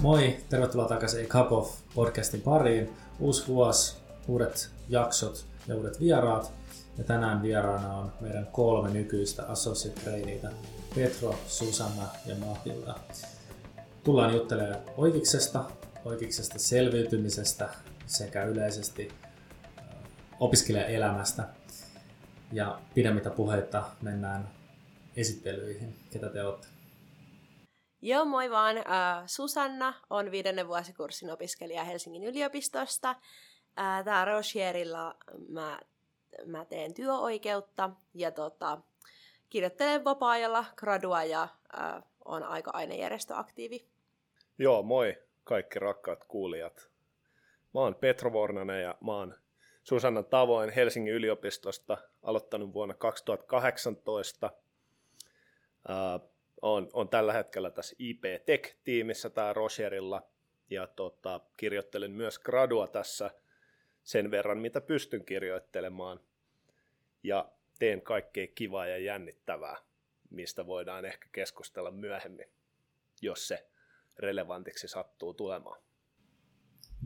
Moi, tervetuloa takaisin Cup of podcastin pariin. Uusi vuosi, uudet jaksot ja uudet vieraat. Ja tänään vieraana on meidän kolme nykyistä associate traineita, Petro, Susanna ja Matilda. Tullaan juttelemaan oikeiksesta, oikeiksesta selviytymisestä sekä yleisesti opiskelijaelämästä. Ja pidemmittä puheita mennään esittelyihin. Ketä te olette? Joo, moi vaan. Uh, Susanna on viidennen vuosikurssin opiskelija Helsingin yliopistosta. Uh, tää Rocherilla mä, mä teen työoikeutta ja tota, kirjoittelen vapaa-ajalla gradua ja uh, on aika ainejärjestöaktiivi. Joo, moi kaikki rakkaat kuulijat. Mä oon Petro Vornanen ja mä oon Susannan tavoin Helsingin yliopistosta aloittanut vuonna 2018. Uh, on, on tällä hetkellä tässä IP Tech-tiimissä tää Rocherilla ja tota, kirjoittelen myös gradua tässä sen verran, mitä pystyn kirjoittelemaan. Ja teen kaikkea kivaa ja jännittävää, mistä voidaan ehkä keskustella myöhemmin, jos se relevantiksi sattuu tulemaan.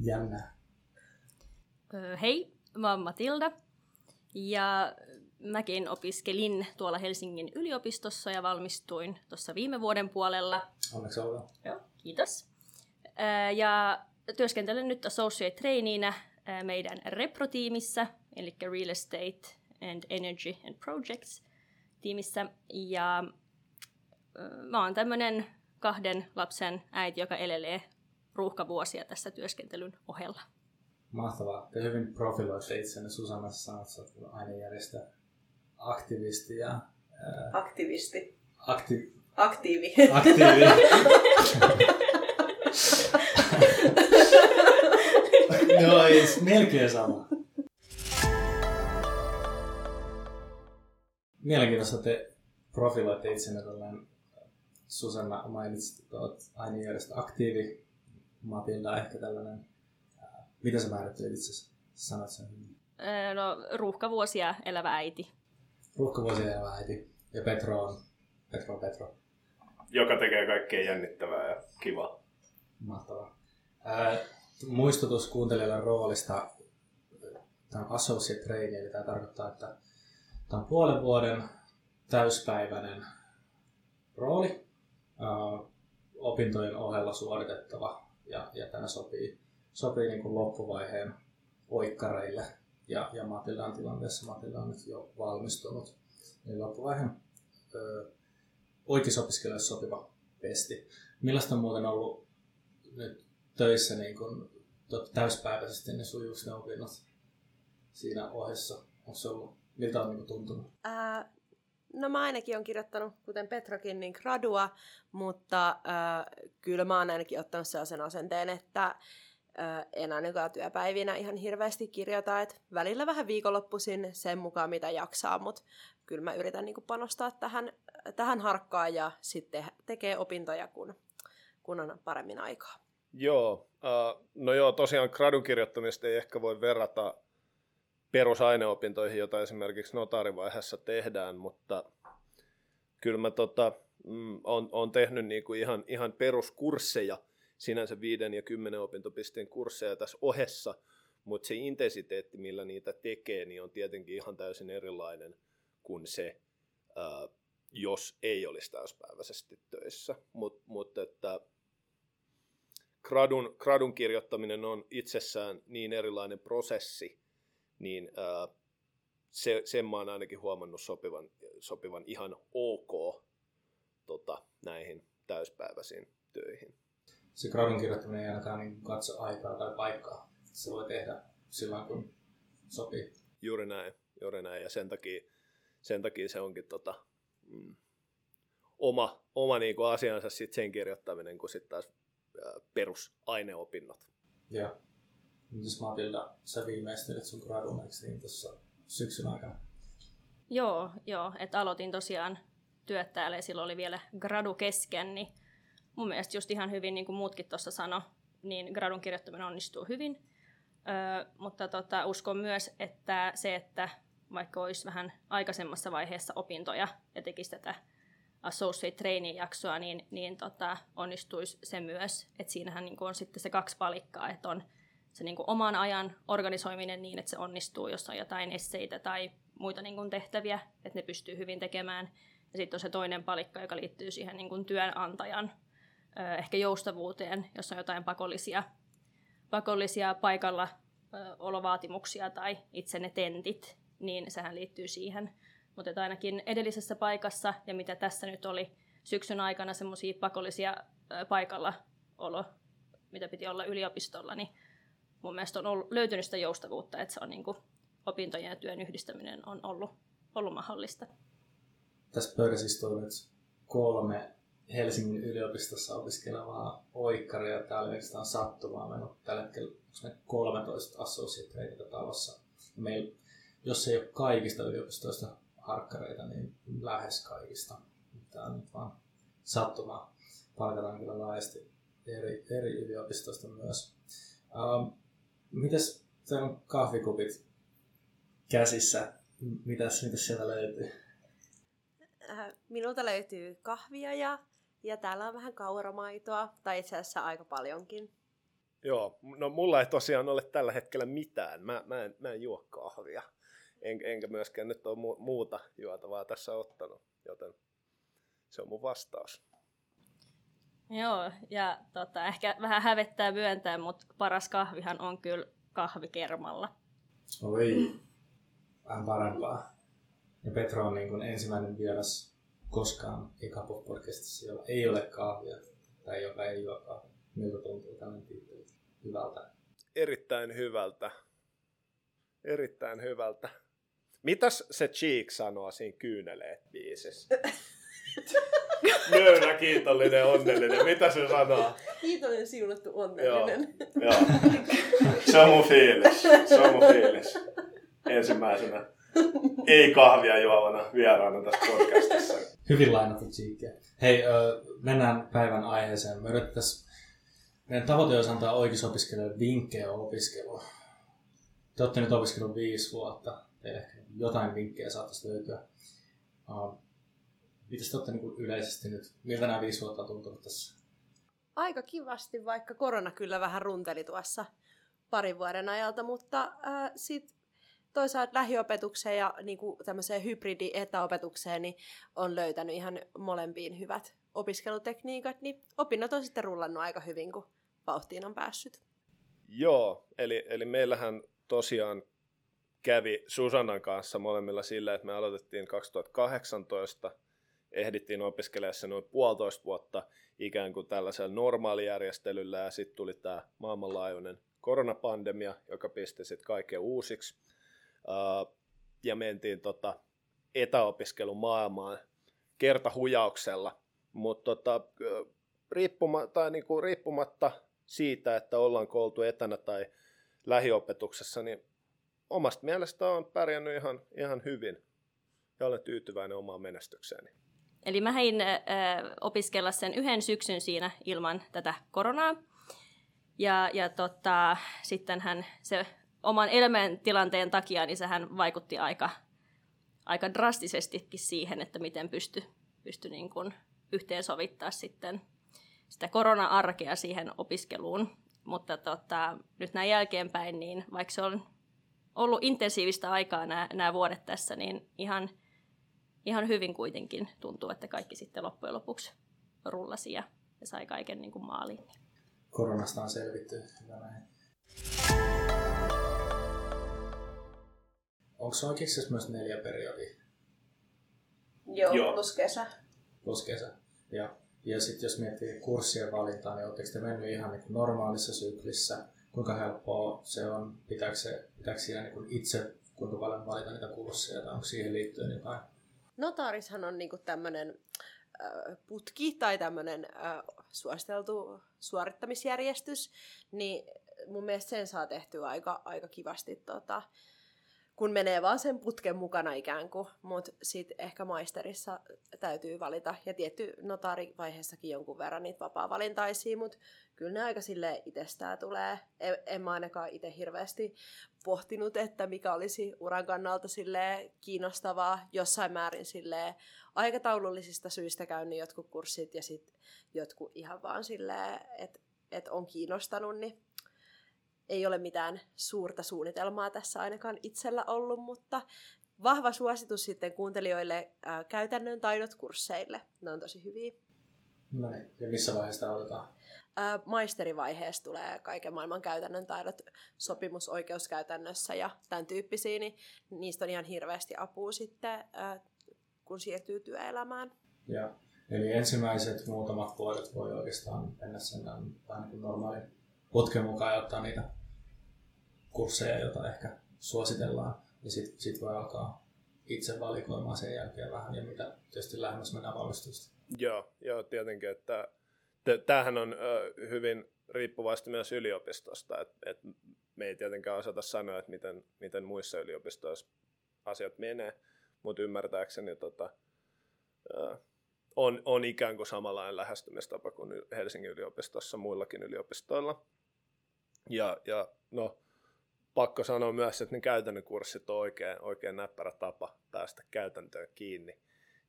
Jännä. Hei, mä oon Matilda ja mäkin opiskelin tuolla Helsingin yliopistossa ja valmistuin tuossa viime vuoden puolella. Onneksi olkoon. Joo, kiitos. Ja työskentelen nyt associate traineeinä meidän Repro-tiimissä, eli Real Estate and Energy and Projects tiimissä. Ja mä oon tämmönen kahden lapsen äiti, joka elelee ruuhkavuosia tässä työskentelyn ohella. Mahtavaa. Te hyvin profiloitte itsenne. Susanna sanot, että olet ainejärjestö aktivisti ja... Ää, Aktivisti. Akti... Aktiivi. Aktiivi. Joo, ei, melkein sama. Mielenkiintoista te profiloitte itsenne tällainen Susanna mainitsit, että olet ainejärjestö aktiivi. Matilda ehkä tällainen, mitä sä määrittelit itse sanot sen hyvin? No, ruuhkavuosia elävä äiti. Ruuhkavuosia elävä äiti. Ja Petro on Petro Petro. Joka tekee kaikkea jännittävää ja kivaa. Mahtavaa. Ää, muistutus kuuntelijoille roolista. Tämä on associate trainee, eli tämä tarkoittaa, että tämä on puolen vuoden täyspäiväinen rooli, ää, opintojen ohella suoritettava, ja, ja tämä sopii, sopii niin kuin loppuvaiheen oikkareille. Ja, ja Matildan tilanteessa Matilda on nyt jo valmistunut. Eli loppuvaiheen oikeusopiskelijalle sopiva pesti. Millaista on muuten ollut nyt töissä niin kun, täyspäiväisesti ne sujuuko ne opinnot siinä ohessa? Onko se ollut, miltä on niin tuntunut? Ää, no mä ainakin on kirjoittanut, kuten Petrakin, niin gradua, mutta ää, kyllä mä oon ainakin ottanut sellaisen asenteen, että ää, en ainakaan työpäivinä ihan hirveästi kirjoita, että välillä vähän viikonloppuisin sen mukaan, mitä jaksaa, mutta kyllä mä yritän niin panostaa tähän, tähän harkkaan ja sitten tekee opintoja, kun, kun on paremmin aikaa. Joo, no joo, tosiaan gradun kirjoittamista ei ehkä voi verrata perusaineopintoihin, joita esimerkiksi notaarivaiheessa tehdään, mutta kyllä mä tota, mm, on, on tehnyt niinku ihan, ihan peruskursseja, sinänsä viiden ja kymmenen opintopisteen kursseja tässä ohessa, mutta se intensiteetti, millä niitä tekee, niin on tietenkin ihan täysin erilainen kuin se, jos ei olisi täyspäiväisesti töissä. Mutta mut, että gradun, gradun kirjoittaminen on itsessään niin erilainen prosessi, niin ää, se, sen mä oon ainakin huomannut sopivan, sopivan ihan ok tota, näihin täyspäiväisiin töihin. Se gradun kirjoittaminen ei ainakaan niin katso aikaa tai paikkaa. Se voi tehdä silloin, kun sopii. Juuri näin, juuri näin. Ja sen takia, sen takia se onkin tota, mm, oma, oma niin kuin asiansa sit sen kirjoittaminen kuin sitten taas perusaineopinnot. Joo. Mitäs Matilda, sä viimeistelit sun gradun, eikö niin tuossa syksyn aikana? Joo, joo. Että aloitin tosiaan työt täällä ja silloin oli vielä gradu kesken, niin mun mielestä just ihan hyvin, niin kuin muutkin tuossa sano, niin gradun kirjoittaminen onnistuu hyvin. Öö, mutta tota, uskon myös, että se, että vaikka olisi vähän aikaisemmassa vaiheessa opintoja ja tekisi tätä associate trainee jaksoa, niin, niin tota, onnistuisi se myös. Että siinähän niin on sitten se kaksi palikkaa, että on se niin oman ajan organisoiminen niin, että se onnistuu, jos on jotain esseitä tai muita niin tehtäviä, että ne pystyy hyvin tekemään. Ja sitten on se toinen palikka, joka liittyy siihen niin työnantajan ehkä joustavuuteen, jos on jotain pakollisia, pakollisia paikalla olovaatimuksia tai itse ne tentit, niin sehän liittyy siihen. Mutta ainakin edellisessä paikassa ja mitä tässä nyt oli syksyn aikana semmoisia pakollisia paikalla olo, mitä piti olla yliopistolla, niin mun mielestä on ollut, löytynyt sitä joustavuutta, että se on niin kuin, opintojen ja työn yhdistäminen on ollut, ollut mahdollista. Tässä pöydässä istuu nyt kolme Helsingin yliopistossa opiskelevaa oikkaria. Täällä oikeastaan sattumaa. Meillä on tällä hetkellä 13 associate talossa. Meillä, jos ei ole kaikista yliopistoista harkkareita, niin lähes kaikista. Tämä on nyt vaan sattumaa. Palkataan kyllä laajasti eri, eri yliopistoista myös. Um, mitäs teillä on kahvikupit käsissä? Mitäs, mitäs sieltä löytyy? Äh, minulta löytyy kahvia ja, ja täällä on vähän kauramaitoa, tai itse asiassa aika paljonkin. Joo, no mulla ei tosiaan ole tällä hetkellä mitään. Mä, mä, en, mä en juo kahvia. En, enkä myöskään nyt ole mu- muuta juotavaa tässä ottanut, joten se on mun vastaus. Joo, ja tota, ehkä vähän hävettää myöntää, mutta paras kahvihan on kyllä kahvikermalla. Oi, vähän parempaa. Ja Petra on niin kuin ensimmäinen vieras koskaan Ekapo podcastissa, jolla ei ole kahvia tai joka ei juo kahvia. Miltä tuntuu tämmöinen titteli? Hyvältä. Erittäin hyvältä. Erittäin hyvältä. Mitäs se Cheek sanoo siinä kyyneleet biisissä? Nöyrä, kiitollinen, onnellinen. Mitä se sanoo? Kiitollinen, siunattu, onnellinen. Joo, joo. Se on mun fiilis. Se on mun fiilis. Ensimmäisenä ei kahvia juovana vieraana tässä podcastissa. Hyvin lainattu Cheekia. Hei, mennään päivän aiheeseen. Me yrittäisiin meidän tavoite olisi antaa oikeusopiskelijoille vinkkejä opiskelua. Te olette nyt opiskellut viisi vuotta. Teille ehkä jotain vinkkejä saattaisi löytyä. Uh, Miten te olette niin yleisesti nyt? Miltä nämä viisi vuotta on tuntunut tässä? Aika kivasti, vaikka korona kyllä vähän runteli tuossa parin vuoden ajalta, mutta äh, sitten toisaalta lähiopetukseen ja niin kuin tämmöiseen hybridi-etäopetukseen niin on löytänyt ihan molempiin hyvät opiskelutekniikat, niin opinnot on sitten rullannut aika hyvin, kun vauhtiin on päässyt. Joo, eli, eli meillähän tosiaan kävi Susannan kanssa molemmilla sillä, että me aloitettiin 2018, ehdittiin opiskelemaan se noin puolitoista vuotta ikään kuin tällaisella normaalijärjestelyllä ja sitten tuli tämä maailmanlaajuinen koronapandemia, joka pisti sitten kaiken uusiksi ja mentiin tota etäopiskelumaailmaan kertahujauksella, mutta tota, riippuma, tai niinku riippumatta siitä, että ollaan koultu etänä tai lähiopetuksessa, niin omasta mielestä on pärjännyt ihan, ihan hyvin ja olen tyytyväinen omaan menestykseeni. Eli mä hän äh, opiskella sen yhden syksyn siinä ilman tätä koronaa. Ja, ja tota, sitten hän se oman elämäntilanteen takia, niin sehän vaikutti aika, aika drastisestikin siihen, että miten pysty, pysty niin kuin yhteensovittaa sitten sitä korona-arkea siihen opiskeluun. Mutta tota, nyt näin jälkeenpäin, niin vaikka se on ollut intensiivistä aikaa nämä, nämä vuodet tässä, niin ihan, ihan hyvin kuitenkin tuntuu, että kaikki sitten loppujen lopuksi rullasi ja, ja sai kaiken niin kuin maaliin. Koronasta on selvitty. Hyvä näin. Onko se oikeasti myös neljä periodia? Joo, Joo. plus kesä. Plus kesä. Ja, ja sitten jos miettii kurssien valintaa, niin oletteko te mennyt ihan niin kuin normaalissa syklissä? Kuinka helppoa se on? Pitääkö, se, pitääkö siinä niin kuin itse kuinka paljon valita niitä kursseja tai onko siihen liittyen jotain? Notaarishan on niinku tämmöinen putki tai tämmöinen suositeltu suorittamisjärjestys, niin mun mielestä sen saa tehtyä aika, aika kivasti tota, kun menee vaan sen putken mukana ikään kuin, mutta sitten ehkä maisterissa täytyy valita, ja tietty notaarivaiheessakin jonkun verran niitä vapaa-valintaisia, mutta kyllä ne aika sille itsestään tulee. En, en mä ainakaan itse hirveästi pohtinut, että mikä olisi uran kannalta sille kiinnostavaa jossain määrin sille aikataulullisista syistä käynyt jotkut kurssit ja sitten jotkut ihan vaan silleen, että et on kiinnostanut, niin ei ole mitään suurta suunnitelmaa tässä ainakaan itsellä ollut, mutta vahva suositus sitten kuuntelijoille ää, käytännön taidot kursseille. Ne on tosi hyviä. Niin. Ja missä vaiheessa aloitetaan? Ää, maisterivaiheessa tulee kaiken maailman käytännön taidot sopimusoikeuskäytännössä ja tämän tyyppisiä, niin niistä on ihan hirveästi apua sitten, ää, kun siirtyy työelämään. Ja, eli ensimmäiset muutamat vuodet voi oikeastaan mennä sen vähän niin normaalin putken mukaan ja ottaa niitä kursseja, joita ehkä suositellaan. Ja sitten sit voi alkaa itse valikoimaan sen jälkeen vähän ja mitä tietysti lähemmäs mennään valmistusta. Joo, joo tietenkin, että tämähän on ö, hyvin riippuvasti myös yliopistosta, että et me ei tietenkään osata sanoa, että miten, miten muissa yliopistoissa asiat menee, mutta ymmärtääkseni tota, ö, on, on ikään kuin samanlainen lähestymistapa kuin Helsingin yliopistossa muillakin yliopistoilla. Ja, ja no, pakko sanoa myös, että ne käytännön kurssit on oikein, oikein näppärä tapa päästä käytäntöön kiinni.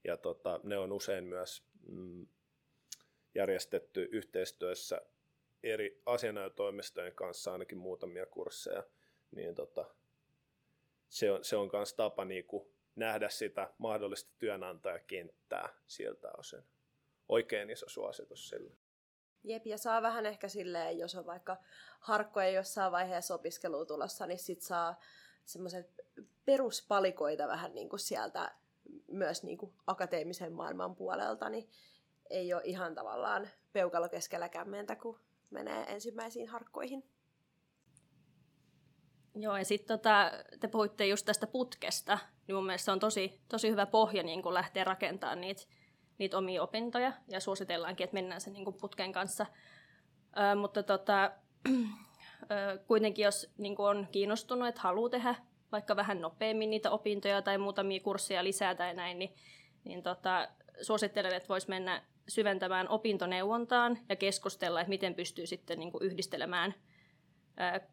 Ja tota, ne on usein myös mm, järjestetty yhteistyössä eri asianajotoimistojen kanssa ainakin muutamia kursseja, niin tota, se on, se on myös tapa kuin nähdä sitä mahdollista työnantajakenttää siltä osin. Oikein iso suositus sille. Jep, ja saa vähän ehkä silleen, jos on vaikka harkkoja jossain vaiheessa opiskelua tulossa, niin sit saa semmoiset peruspalikoita vähän niin kuin sieltä myös niin kuin akateemisen maailman puolelta, niin ei ole ihan tavallaan peukalo keskellä kämmentä, kun menee ensimmäisiin harkkoihin. Joo, ja sitten tota, te puhuitte just tästä putkesta, niin mun mielestä se on tosi, tosi hyvä pohja niin kun lähteä rakentamaan niitä, niitä omia opintoja, ja suositellaankin, että mennään sen niin kun putken kanssa. Ö, mutta tota, ö, kuitenkin, jos niin on kiinnostunut, että haluaa tehdä vaikka vähän nopeammin niitä opintoja tai muutamia kursseja lisää tai näin, niin, niin tota, suosittelen, että voisi mennä syventämään opintoneuvontaan ja keskustella, että miten pystyy sitten niin kuin yhdistelemään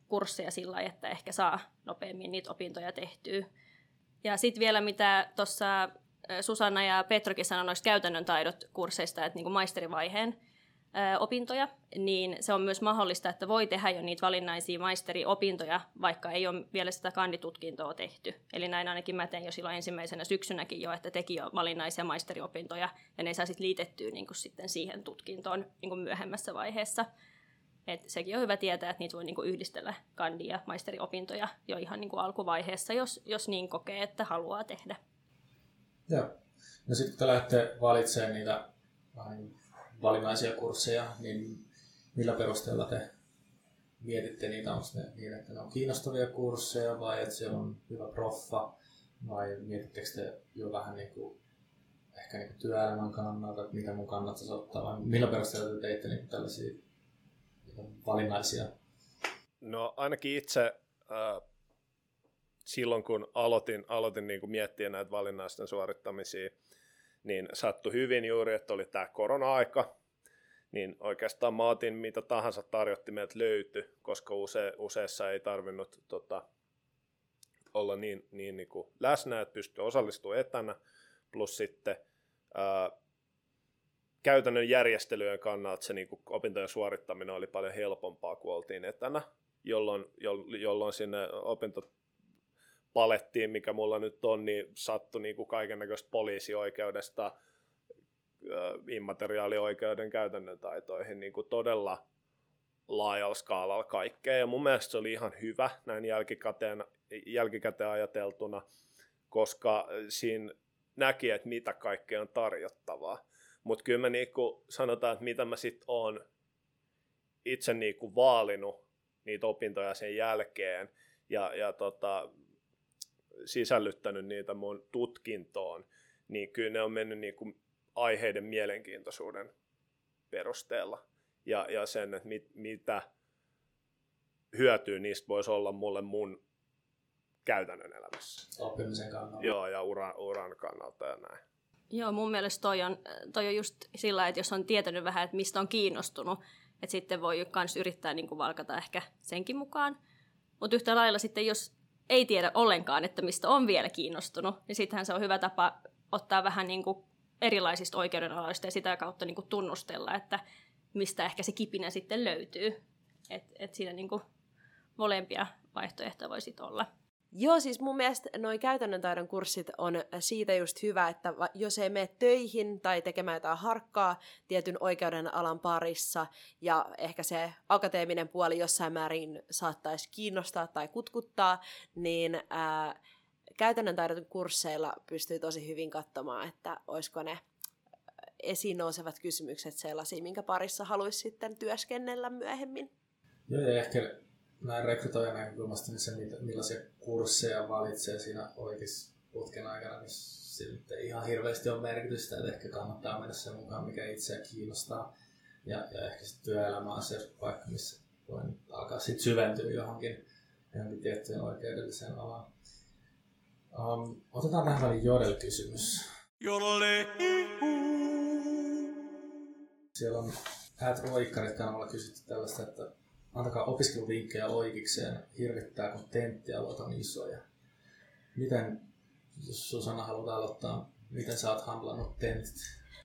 kursseja sillä lailla, että ehkä saa nopeammin niitä opintoja tehtyä. Ja sitten vielä mitä tuossa Susanna ja Petrokin sanoi noista käytännön taidot kursseista, että niin kuin maisterivaiheen opintoja, niin se on myös mahdollista, että voi tehdä jo niitä valinnaisia maisteriopintoja, vaikka ei ole vielä sitä kanditutkintoa tehty. Eli näin ainakin mä tein jo silloin ensimmäisenä syksynäkin jo, että teki jo valinnaisia maisteriopintoja, ja ne saa sitten liitettyä niin kuin sitten siihen tutkintoon niin kuin myöhemmässä vaiheessa. Et sekin on hyvä tietää, että niitä voi niinku yhdistellä kandi- ja maisteriopintoja jo ihan niinku alkuvaiheessa, jos, jos niin kokee, että haluaa tehdä. Joo. No sitten kun te lähdette valitsemaan niitä niin valinnaisia kursseja, niin millä perusteella te mietitte niitä? Onko ne niin, että ne on kiinnostavia kursseja vai että se on hyvä proffa? Vai mietittekö te jo vähän niin kuin, ehkä niin kuin työelämän kannalta, että mitä mun kannattaisi ottaa? Vai millä perusteella te teitte niin tällaisia valinnaisia? No ainakin itse äh, silloin, kun aloitin, aloitin niin kuin miettiä näitä valinnaisten suorittamisia, niin sattui hyvin juuri, että oli tämä korona-aika, niin oikeastaan mä otin mitä tahansa tarjottimet löyty, koska use, useissa ei tarvinnut tota, olla niin, niin, niin kuin läsnä, että pystyi osallistumaan etänä, plus sitten ää, käytännön järjestelyjen kannalta se niin kuin opintojen suorittaminen oli paljon helpompaa, kun oltiin etänä, jolloin, jolloin sinne opinto palettiin, mikä mulla nyt on, niin sattui niin kaiken näköistä poliisioikeudesta immateriaalioikeuden käytännön taitoihin niin kuin todella laajalla skaalalla kaikkea. Ja mun mielestä se oli ihan hyvä näin jälkikäteen, jälkikäteen ajateltuna, koska siinä näki, että mitä kaikkea on tarjottavaa. Mutta kyllä mä niinku sanotaan, että mitä mä sitten oon itse niinku vaalinut niitä opintoja sen jälkeen ja, ja tota, sisällyttänyt niitä mun tutkintoon, niin kyllä ne on mennyt niinku aiheiden mielenkiintoisuuden perusteella ja, ja sen, että mit, mitä hyötyä niistä voisi olla mulle mun käytännön elämässä. Oppimisen kannalta. Joo, ja uran, uran kannalta ja näin. Joo, mun mielestä toi on, toi on just sillä, että jos on tietänyt vähän, että mistä on kiinnostunut, että sitten voi myös yrittää niin kuin valkata ehkä senkin mukaan. Mutta yhtä lailla sitten, jos ei tiedä ollenkaan, että mistä on vielä kiinnostunut, niin sittenhän se on hyvä tapa ottaa vähän niin kuin erilaisista oikeudenaloista ja sitä kautta niin kuin tunnustella, että mistä ehkä se kipinä sitten löytyy. Että et siinä niin kuin molempia vaihtoehtoja voisi olla. Joo, siis mun mielestä noi käytännön taidon kurssit on siitä just hyvä, että jos ei mene töihin tai tekemään jotain harkkaa tietyn oikeuden alan parissa ja ehkä se akateeminen puoli jossain määrin saattaisi kiinnostaa tai kutkuttaa, niin ää, käytännön taidon kursseilla pystyy tosi hyvin katsomaan, että olisiko ne esiin nousevat kysymykset sellaisia, minkä parissa haluaisi sitten työskennellä myöhemmin. Joo, ja ehkä näin rekrytoijan näkökulmasta, niin se, millaisia kursseja valitsee siinä oikeassa putken aikana, niin sillä ihan hirveästi ole merkitystä, että ehkä kannattaa mennä sen mukaan, mikä itseä kiinnostaa. Ja, ja ehkä sitten työelämä on se paikka, missä voi alkaa sitten syventyä johonkin, johonkin tiettyyn oikeudelliseen alaan. Um, otetaan tähän väliin Jodel-kysymys. Jodelle. Siellä onÄt Roikkarit kanavalla kysytty tällaista, että antakaa opiskeluvinkkejä oikeikseen, hirvittää kun tenttialueet on isoja. Miten, jos Susanna haluat aloittaa, miten sä oot handlannut tentit?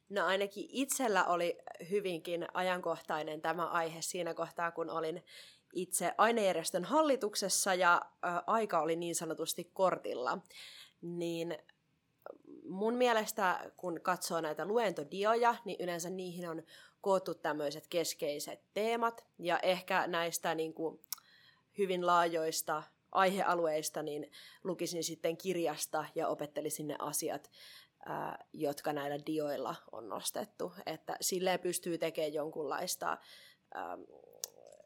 No ainakin itsellä oli hyvinkin ajankohtainen tämä aihe siinä kohtaa, kun olin itse ainejärjestön hallituksessa ja ä, aika oli niin sanotusti kortilla. Niin mun mielestä, kun katsoo näitä luentodioja, niin yleensä niihin on koottu tämmöiset keskeiset teemat, ja ehkä näistä niin kuin, hyvin laajoista aihealueista niin lukisin sitten kirjasta ja opettelisin ne asiat, ää, jotka näillä dioilla on nostettu. Että silleen pystyy tekemään jonkunlaista ää,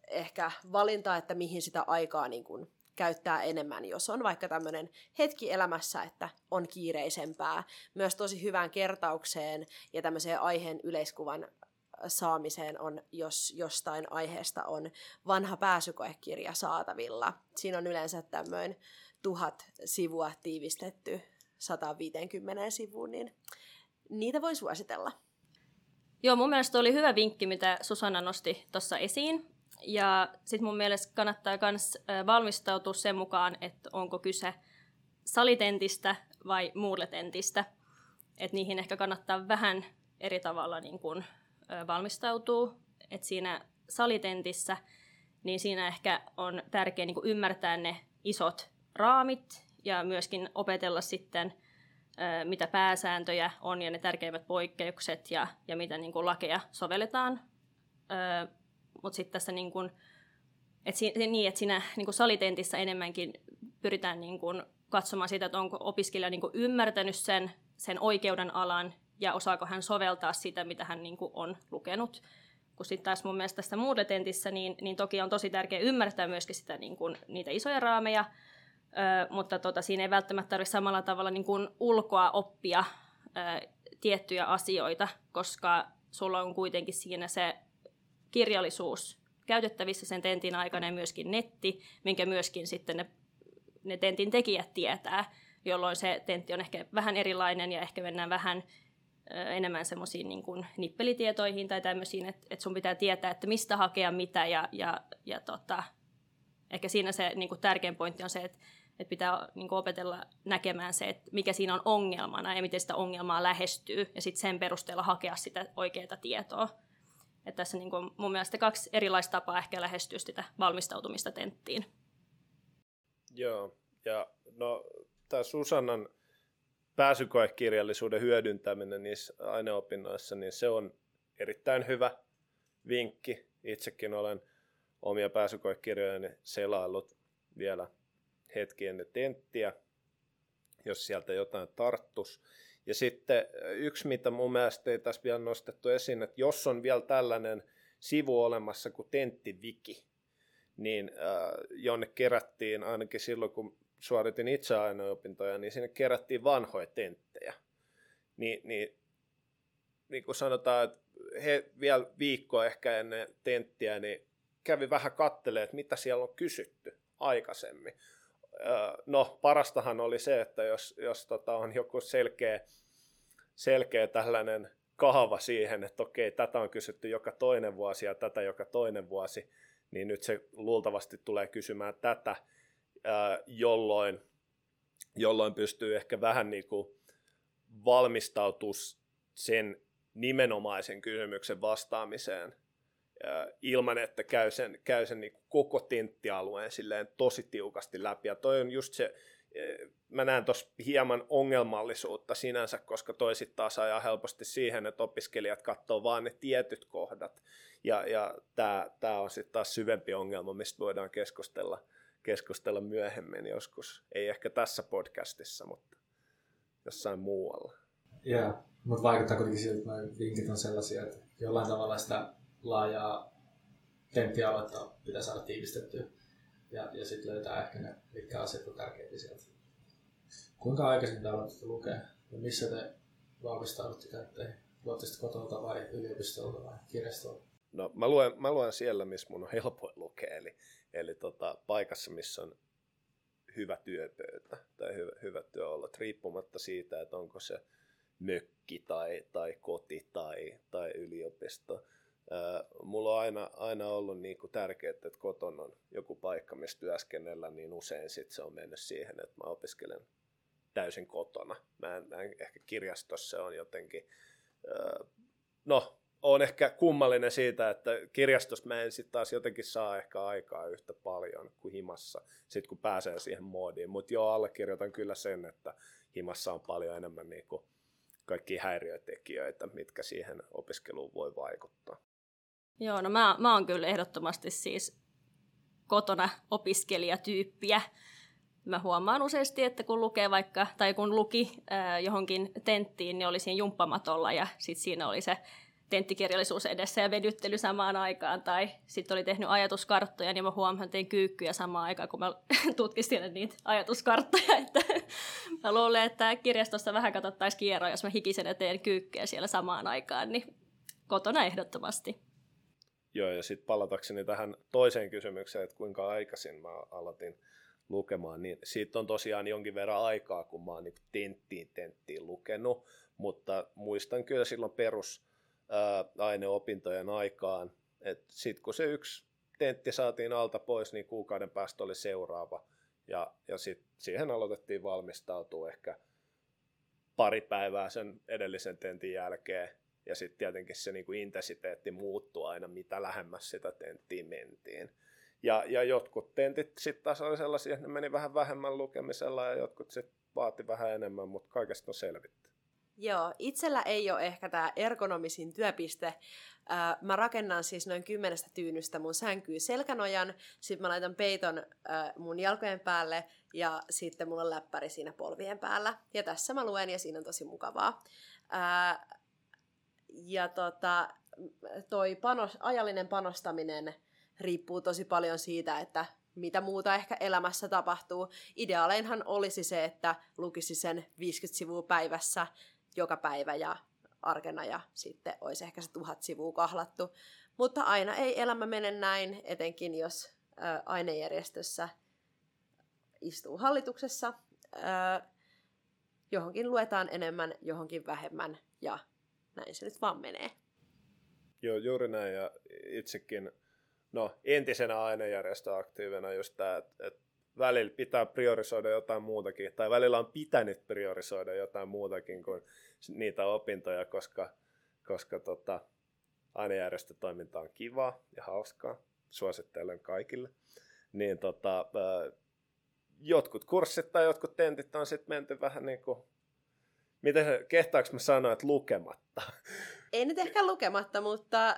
ehkä valintaa, että mihin sitä aikaa niin kuin, käyttää enemmän, jos on vaikka tämmöinen hetki elämässä, että on kiireisempää. Myös tosi hyvään kertaukseen ja tämmöiseen aiheen yleiskuvan saamiseen on, jos jostain aiheesta on vanha pääsykoekirja saatavilla. Siinä on yleensä tämmöinen tuhat sivua tiivistetty 150 sivuun, niin niitä voi suositella. Joo, mun mielestä oli hyvä vinkki, mitä Susanna nosti tuossa esiin. Ja sitten mun mielestä kannattaa myös valmistautua sen mukaan, että onko kyse salitentistä vai muuletentistä. Että niihin ehkä kannattaa vähän eri tavalla niin kun, valmistautuu. Että siinä salitentissä, niin siinä ehkä on tärkeää niin ymmärtää ne isot raamit ja myöskin opetella sitten, mitä pääsääntöjä on ja ne tärkeimmät poikkeukset ja, ja mitä niin lakeja sovelletaan. Mutta sitten tässä niin kuin, et si, niin, että siinä niin kuin salitentissä enemmänkin pyritään niin kuin katsomaan sitä, että onko opiskelija niin kuin ymmärtänyt sen, sen oikeuden alan ja osaako hän soveltaa sitä, mitä hän niin kuin on lukenut. Kun sitten taas mun mielestä tässä Moodle-tentissä, niin, niin toki on tosi tärkeää ymmärtää myöskin sitä, niin kuin, niitä isoja raameja, ö, mutta tota, siinä ei välttämättä tarvitse samalla tavalla niin kuin ulkoa oppia ö, tiettyjä asioita, koska sulla on kuitenkin siinä se kirjallisuus käytettävissä sen tentin aikana ja myöskin netti, minkä myöskin sitten ne, ne tentin tekijät tietää, jolloin se tentti on ehkä vähän erilainen ja ehkä mennään vähän enemmän semmoisiin niin kuin nippelitietoihin tai tämmöisiin, että, että sun pitää tietää, että mistä hakea mitä ja, ja, ja tota, ehkä siinä se niin kuin tärkein pointti on se, että, että pitää niin kuin opetella näkemään se, että mikä siinä on ongelmana ja miten sitä ongelmaa lähestyy ja sitten sen perusteella hakea sitä oikeaa tietoa. Että tässä niin kuin mun mielestä kaksi erilaista tapaa ehkä lähestyä sitä valmistautumista tenttiin. Joo, ja no tämä Susannan pääsykoekirjallisuuden hyödyntäminen niissä aineopinnoissa, niin se on erittäin hyvä vinkki. Itsekin olen omia pääsykoekirjojani selaillut vielä hetki ennen tenttiä, jos sieltä jotain tarttus. Ja sitten yksi, mitä mun mielestä ei tässä vielä nostettu esiin, että jos on vielä tällainen sivu olemassa kuin tenttiviki, niin äh, jonne kerättiin ainakin silloin, kun suoritin itse aineopintoja, niin sinne kerättiin vanhoja tenttejä. Ni, niin, niin kuin sanotaan, että he vielä viikkoa ehkä ennen tenttiä, niin kävi vähän kattelee, että mitä siellä on kysytty aikaisemmin. No parastahan oli se, että jos, jos tota, on joku selkeä, selkeä tällainen kahva siihen, että okei, tätä on kysytty joka toinen vuosi ja tätä joka toinen vuosi, niin nyt se luultavasti tulee kysymään tätä, jolloin, jolloin pystyy ehkä vähän niin kuin valmistautua sen nimenomaisen kysymyksen vastaamiseen ilman, että käy sen, käy sen niin koko tenttialueen silleen tosi tiukasti läpi. Ja toi on just se, mä näen tuossa hieman ongelmallisuutta sinänsä, koska toi sitten taas ajaa helposti siihen, että opiskelijat katsoo vaan ne tietyt kohdat. Ja, ja tämä on sitten taas syvempi ongelma, mistä voidaan keskustella, keskustella myöhemmin joskus. Ei ehkä tässä podcastissa, mutta jossain muualla. Joo, mutta vaikuttaa kuitenkin siltä, että vinkit on sellaisia, että jollain tavalla sitä laajaa tenttialuetta pitää saada tiivistettyä ja, ja sitten löytää ehkä ne, mitkä asiat on tärkeitä sieltä. Kuinka aikaisin te aloititte lukea ja missä te valmistaudutte käyttäjiin? Luotte kotolta vai yliopistolta vai kirjastolta? No mä luen, mä luen siellä, missä mun on helpoin lukea, eli, eli tota, paikassa, missä on hyvä työpöytä tai hyvä, hyvä työolot, riippumatta siitä, että onko se mökki tai, tai koti tai, tai yliopisto. Mulla on aina, aina ollut niin kuin tärkeää, että koton on joku paikka, missä työskennellä, niin usein sit se on mennyt siihen, että mä opiskelen täysin kotona. Mä en, mä en ehkä kirjastossa on jotenkin, no on ehkä kummallinen siitä, että kirjastosta mä en sitten taas jotenkin saa ehkä aikaa yhtä paljon kuin himassa, sit kun pääsee siihen moodiin. Mutta joo, allekirjoitan kyllä sen, että himassa on paljon enemmän niinku kaikkia häiriötekijöitä, mitkä siihen opiskeluun voi vaikuttaa. Joo, no mä, mä oon kyllä ehdottomasti siis kotona opiskelijatyyppiä. Mä huomaan useasti, että kun lukee vaikka, tai kun luki äh, johonkin tenttiin, niin oli siinä jumppamatolla ja sitten siinä oli se tenttikirjallisuus edessä ja vedyttely samaan aikaan, tai sitten oli tehnyt ajatuskarttoja, niin mä huomaan, että tein kyykkyjä samaan aikaan, kun mä tutkistin niitä ajatuskarttoja, että mä luulen, että kirjastossa vähän katsottaisiin kierroa, jos mä hikisen ja teen kyykkyjä siellä samaan aikaan, niin kotona ehdottomasti. Joo, ja sitten palatakseni tähän toiseen kysymykseen, että kuinka aikaisin mä aloitin lukemaan, niin siitä on tosiaan jonkin verran aikaa, kun mä oon niin tenttiin tenttiin lukenut, mutta muistan kyllä silloin perus aineopintojen aikaan. Sitten kun se yksi tentti saatiin alta pois, niin kuukauden päästä oli seuraava. Ja, ja sitten siihen aloitettiin valmistautua ehkä pari päivää sen edellisen tentin jälkeen. Ja sitten tietenkin se niin kuin intensiteetti muuttui aina, mitä lähemmäs sitä tenttiin mentiin. Ja, ja jotkut tentit sitten taas oli sellaisia, että ne meni vähän vähemmän lukemisella ja jotkut sitten vaati vähän enemmän, mutta kaikesta on selvitty. Joo, itsellä ei ole ehkä tämä ergonomisin työpiste. mä rakennan siis noin kymmenestä tyynystä mun sänkyy selkänojan, sitten mä laitan peiton mun jalkojen päälle ja sitten mulla on läppäri siinä polvien päällä. Ja tässä mä luen ja siinä on tosi mukavaa. Ja tota, toi panos, ajallinen panostaminen riippuu tosi paljon siitä, että mitä muuta ehkä elämässä tapahtuu. Ideaaleinhan olisi se, että lukisi sen 50 sivua päivässä joka päivä ja arkena ja sitten olisi ehkä se tuhat sivua kahlattu. Mutta aina ei elämä mene näin, etenkin jos ä, ainejärjestössä istuu hallituksessa. Johonkin luetaan enemmän, johonkin vähemmän ja näin se nyt vaan menee. Joo, juuri näin ja itsekin no, entisenä ainejärjestöaktiivina just tämä, että et välillä pitää priorisoida jotain muutakin, tai välillä on pitänyt priorisoida jotain muutakin kuin niitä opintoja, koska, koska tota, ainejärjestötoiminta on kiva ja hauskaa, suosittelen kaikille. Niin tota, jotkut kurssit tai jotkut tentit on sitten menty vähän niin kuin, miten se, kehtaako mä sanoa, että lukematta? Ei nyt ehkä lukematta, mutta ö,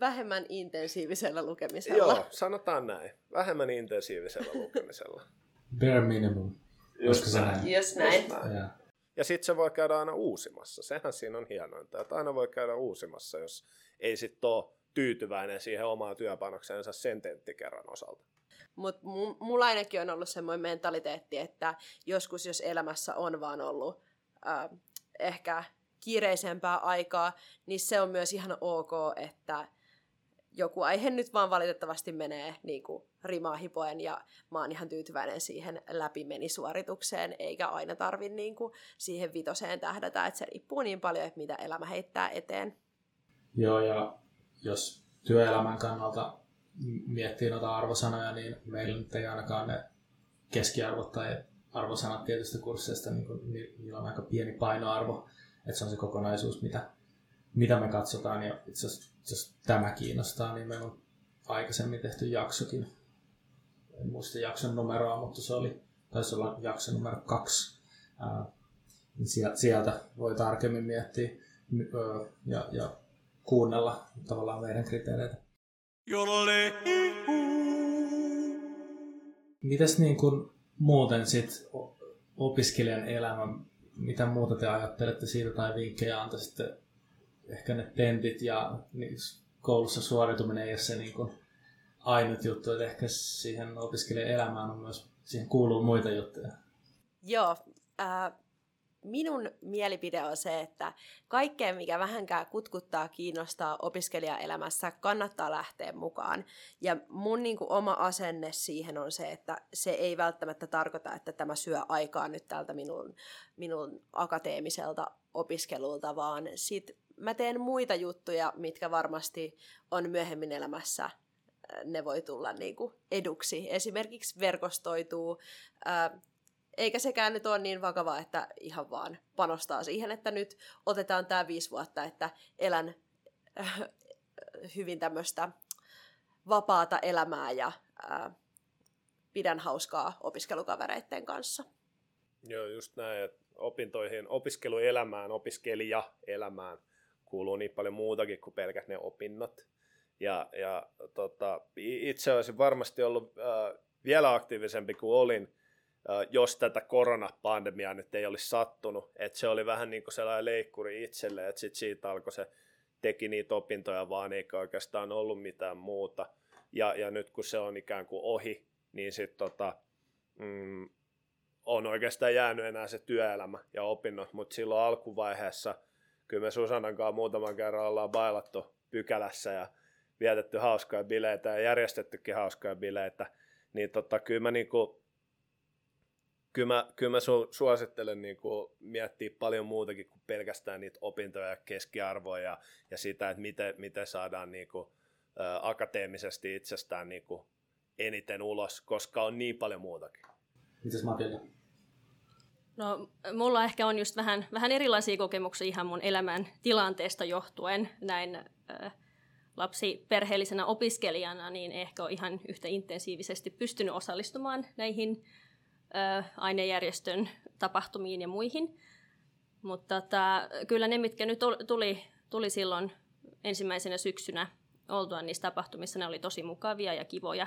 vähemmän intensiivisellä lukemisella. Joo, sanotaan näin. Vähemmän intensiivisellä lukemisella. Bare minimum. Just se näin. Just näin. Just näin. Ja, ja sitten se voi käydä aina uusimassa. Sehän siinä on hienointa, että aina voi käydä uusimassa, jos ei sitten ole tyytyväinen siihen omaan työpanokseensa sen tenttikerran osalta. Mutta mulla ainakin on ollut semmoinen mentaliteetti, että joskus jos elämässä on vaan ollut äh, ehkä kiireisempää aikaa, niin se on myös ihan ok, että joku aihe nyt vaan valitettavasti menee niin kuin rimaa hipoen ja mä oon ihan tyytyväinen siihen läpimenisuoritukseen, eikä aina tarvi niin kuin siihen vitoseen tähdätä, että se riippuu niin paljon, että mitä elämä heittää eteen. Joo, ja jos työelämän kannalta miettii noita arvosanoja, niin meillä nyt ei ainakaan ne keskiarvot tai arvosanat tietystä kursseista, niin kuin, niillä on aika pieni painoarvo, että se on se kokonaisuus, mitä, mitä me katsotaan. Ja itse asiassa, jos tämä kiinnostaa, niin meillä on aikaisemmin tehty jaksokin. En muista jakson numeroa, mutta se oli, taisi olla jakso numero kaksi. Ää, niin sieltä voi tarkemmin miettiä ja, ja kuunnella tavallaan meidän kriteereitä. Jolle. Mitäs niin kuin muuten sit opiskelijan elämä, mitä muuta te ajattelette siitä tai vinkkejä antaisitte? Ehkä ne tentit ja niin koulussa suorituminen ei ole se niin kuin ainut juttu, että ehkä siihen opiskelijan elämään on myös, siihen kuuluu muita juttuja. Joo, äh, minun mielipide on se, että kaikkeen, mikä vähänkään kutkuttaa, kiinnostaa opiskelijaelämässä, kannattaa lähteä mukaan. Ja mun niin kuin, oma asenne siihen on se, että se ei välttämättä tarkoita, että tämä syö aikaa nyt tältä minun, minun akateemiselta opiskelulta, vaan sit mä teen muita juttuja, mitkä varmasti on myöhemmin elämässä ne voi tulla niin kuin eduksi. Esimerkiksi verkostoituu, eikä sekään nyt ole niin vakavaa, että ihan vaan panostaa siihen, että nyt otetaan tämä viisi vuotta, että elän äh, hyvin tämmöistä vapaata elämää ja äh, pidän hauskaa opiskelukavereiden kanssa. Joo, just näin, että opintoihin, opiskeluelämään, opiskelijaelämään kuuluu niin paljon muutakin kuin pelkät ne opinnot. Ja, ja tota, itse olisin varmasti ollut äh, vielä aktiivisempi kuin olin, jos tätä koronapandemiaa nyt ei olisi sattunut. Että se oli vähän niin kuin sellainen leikkuri itselle, että sitten siitä alkoi se, teki niitä opintoja vaan eikä oikeastaan ollut mitään muuta. Ja, ja nyt kun se on ikään kuin ohi, niin sitten tota, mm, on oikeastaan jäänyt enää se työelämä ja opinnot, mutta silloin alkuvaiheessa kyllä me Susannan kanssa muutaman kerran ollaan bailattu pykälässä ja vietetty hauskoja bileitä ja järjestettykin hauskoja bileitä, niin tota, kyllä mä niinku kyllä mä, kyllä mä su, suosittelen niin kuin miettiä paljon muutakin kuin pelkästään niitä opintoja ja keskiarvoja ja, ja sitä, että miten, miten saadaan niin kuin, ä, akateemisesti itsestään niin kuin eniten ulos, koska on niin paljon muutakin. Mitäs Matilda? No, mulla ehkä on just vähän, vähän erilaisia kokemuksia ihan mun elämän tilanteesta johtuen näin äh, lapsiperheellisenä opiskelijana, niin ehkä on ihan yhtä intensiivisesti pystynyt osallistumaan näihin ainejärjestön tapahtumiin ja muihin. Mutta tota, kyllä ne, mitkä nyt tuli, tuli silloin ensimmäisenä syksynä oltua niissä tapahtumissa, ne oli tosi mukavia ja kivoja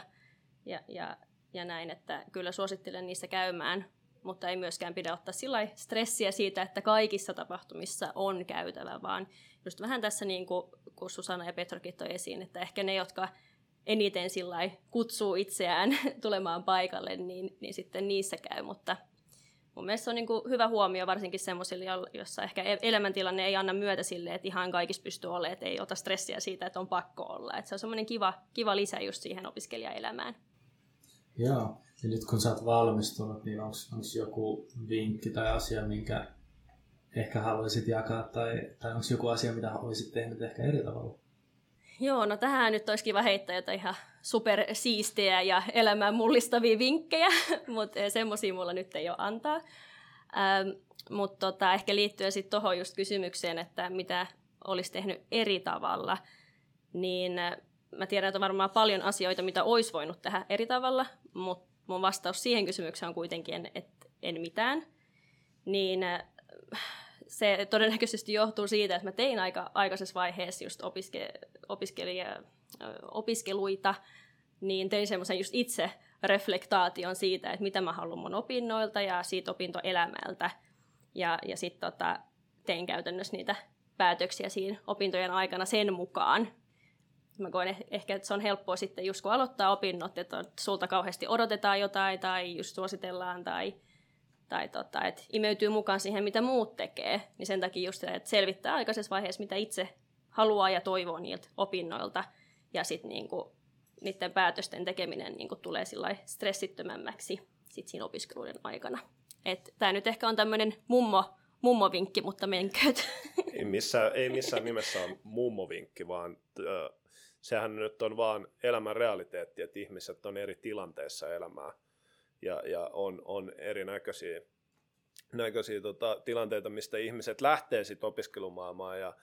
ja, ja, ja näin, että kyllä suosittelen niissä käymään, mutta ei myöskään pidä ottaa sillä stressiä siitä, että kaikissa tapahtumissa on käytävä, vaan just vähän tässä niin kuin, kun Susanna ja Petrokin toi esiin, että ehkä ne, jotka eniten kutsuu itseään tulemaan paikalle, niin, niin sitten niissä käy, mutta mun mielestä se on niin kuin hyvä huomio varsinkin semmoisille, jossa ehkä e-, elämäntilanne ei anna myötä sille, että ihan kaikissa pystyy olemaan, että ei ota stressiä siitä, että on pakko olla. Että se on semmoinen kiva, kiva lisä just siihen opiskelijaelämään. Joo, ja nyt kun sä oot valmistunut, niin onko joku vinkki tai asia, minkä ehkä haluaisit jakaa, tai, tai onko joku asia, mitä olisit tehnyt ehkä eri tavalla? Joo, no tähän nyt olisi kiva heittää jotain ihan supersiistejä ja elämään mullistavia vinkkejä, mutta eh, semmoisia mulla nyt ei ole antaa. Ähm, mutta tota, ehkä liittyen sitten tuohon just kysymykseen, että mitä olisi tehnyt eri tavalla, niin äh, mä tiedän, että on varmaan paljon asioita, mitä olisi voinut tehdä eri tavalla, mutta mun vastaus siihen kysymykseen on kuitenkin, että en mitään. Niin äh, se todennäköisesti johtuu siitä, että mä tein aika aikaisessa vaiheessa just opiske, opiskelija, opiskeluita, niin tein semmoisen just itse reflektaation siitä, että mitä mä haluan mun opinnoilta ja siitä opintoelämältä. Ja, ja sitten tota, tein käytännössä niitä päätöksiä siinä opintojen aikana sen mukaan. Mä koen eh, ehkä, että se on helppoa sitten just kun aloittaa opinnot, että sulta kauheasti odotetaan jotain tai just suositellaan tai tai tota, että imeytyy mukaan siihen, mitä muut tekee, niin sen takia just että selvittää aikaisessa vaiheessa, mitä itse haluaa ja toivoo niiltä opinnoilta, ja sitten niinku, niiden päätösten tekeminen niinku tulee stressittömämmäksi sit siinä opiskeluiden aikana. Tämä nyt ehkä on tämmöinen mummo, mummovinkki, mutta menkööt. Ei missään, ei missään nimessä ole mummovinkki, vaan äh, sehän nyt on vaan elämän realiteetti, että ihmiset on eri tilanteissa elämää ja, ja on, on erinäköisiä näköisiä tota, tilanteita, mistä ihmiset lähtee sitten opiskelumaailmaan ja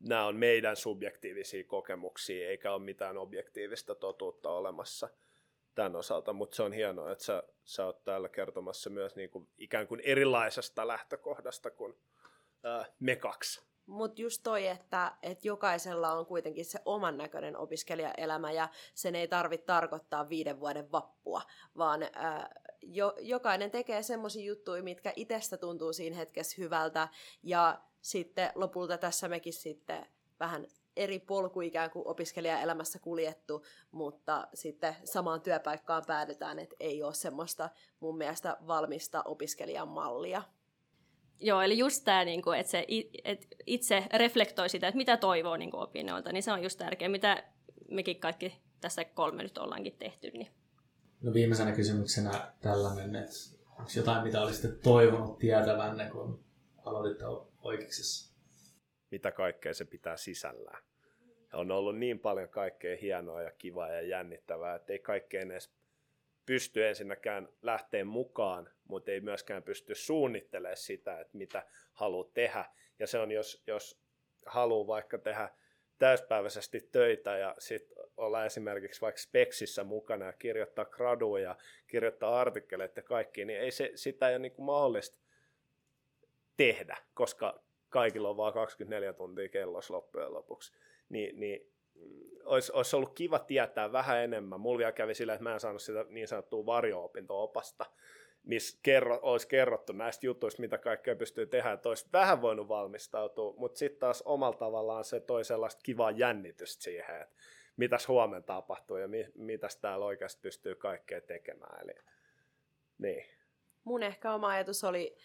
nämä on meidän subjektiivisia kokemuksia, eikä ole mitään objektiivista totuutta olemassa tämän osalta, mutta se on hienoa, että sä, sä oot täällä kertomassa myös niin kuin ikään kuin erilaisesta lähtökohdasta kuin ää, me kaksi. Mutta just toi, että, että jokaisella on kuitenkin se oman näköinen opiskelijaelämä ja sen ei tarvitse tarkoittaa viiden vuoden vappua, vaan ää, jo, jokainen tekee semmoisia juttuja, mitkä itsestä tuntuu siinä hetkessä hyvältä ja sitten lopulta tässä mekin sitten vähän eri polku ikään kuin opiskelijaelämässä kuljettu, mutta sitten samaan työpaikkaan päädytään, että ei ole semmoista mun mielestä valmista opiskelijan mallia. Joo, eli just tämä, niin kuin, että se että itse reflektoi sitä, että mitä toivoo niin opinnoilta, niin se on just tärkeää, mitä mekin kaikki tässä kolme nyt ollaankin tehty. Niin. No viimeisenä kysymyksenä tällainen, että onko jotain, mitä olisitte toivonut tietävänne, kun aloititte oikeuksessa? Mitä kaikkea se pitää sisällään. On ollut niin paljon kaikkea hienoa ja kivaa ja jännittävää, että ei kaikkeen edes pysty ensinnäkään lähteä mukaan, mutta ei myöskään pysty suunnittelemaan sitä, että mitä haluaa tehdä. Ja se on, jos, jos haluaa vaikka tehdä täyspäiväisesti töitä ja sitten olla esimerkiksi vaikka Speksissä mukana ja kirjoittaa graduja ja kirjoittaa artikkeleita ja kaikki, niin ei se, sitä ei ole niin kuin mahdollista tehdä, koska kaikilla on vain 24 tuntia kellos loppujen lopuksi. Ni, niin olisi, olisi ollut kiva tietää vähän enemmän. Mulla vielä kävi sillä, että mä en saanut sitä niin sanottua varjo-opinto-opasta, missä kerro, olisi kerrottu näistä jutuista, mitä kaikkea pystyy tehdä, että olisi vähän voinut valmistautua, mutta sitten taas omalla tavallaan se toi sellaista kivaa jännitystä siihen, että mitäs huomenna tapahtuu ja mi, mitäs täällä oikeasti pystyy kaikkea tekemään. Eli, niin. Mun ehkä oma ajatus oli,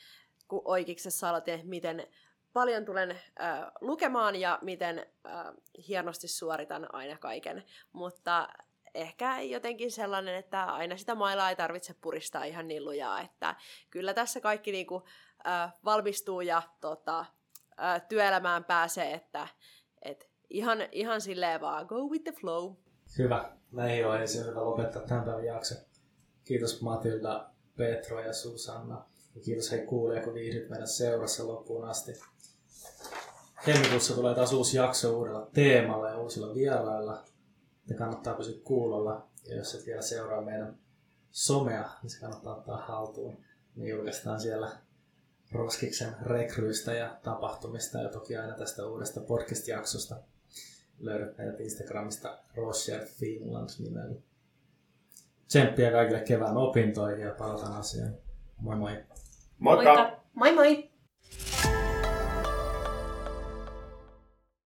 kun oikeiksessa aloitin, miten paljon tulen äh, lukemaan ja miten äh, hienosti suoritan aina kaiken. Mutta ehkä jotenkin sellainen, että aina sitä mailaa ei tarvitse puristaa ihan niin lujaa, että kyllä tässä kaikki niinku, äh, valmistuu ja tota, äh, työelämään pääsee, että et ihan, ihan silleen vaan go with the flow. Hyvä. Näihin on ensin hyvä lopettaa tämän päivän jakso. Kiitos Matilda, Petro ja Susanna. Kiitos hei kuulija, kun viihdyt meidän seurassa loppuun asti. Helmikuussa tulee taas uusi jakso uudella teemalla ja uusilla vierailla. Ja kannattaa pysyä kuulolla. Ja jos et vielä seuraa meidän somea, niin se kannattaa ottaa haltuun. Me julkaistaan siellä Roskiksen rekryistä ja tapahtumista ja toki aina tästä uudesta podcast-jaksosta löydät meidät Instagramista Roger Finland nimellä. Tsemppiä kaikille kevään opintoihin ja palataan asiaan. Moi moi! Moikka! Moikka. Moi moi!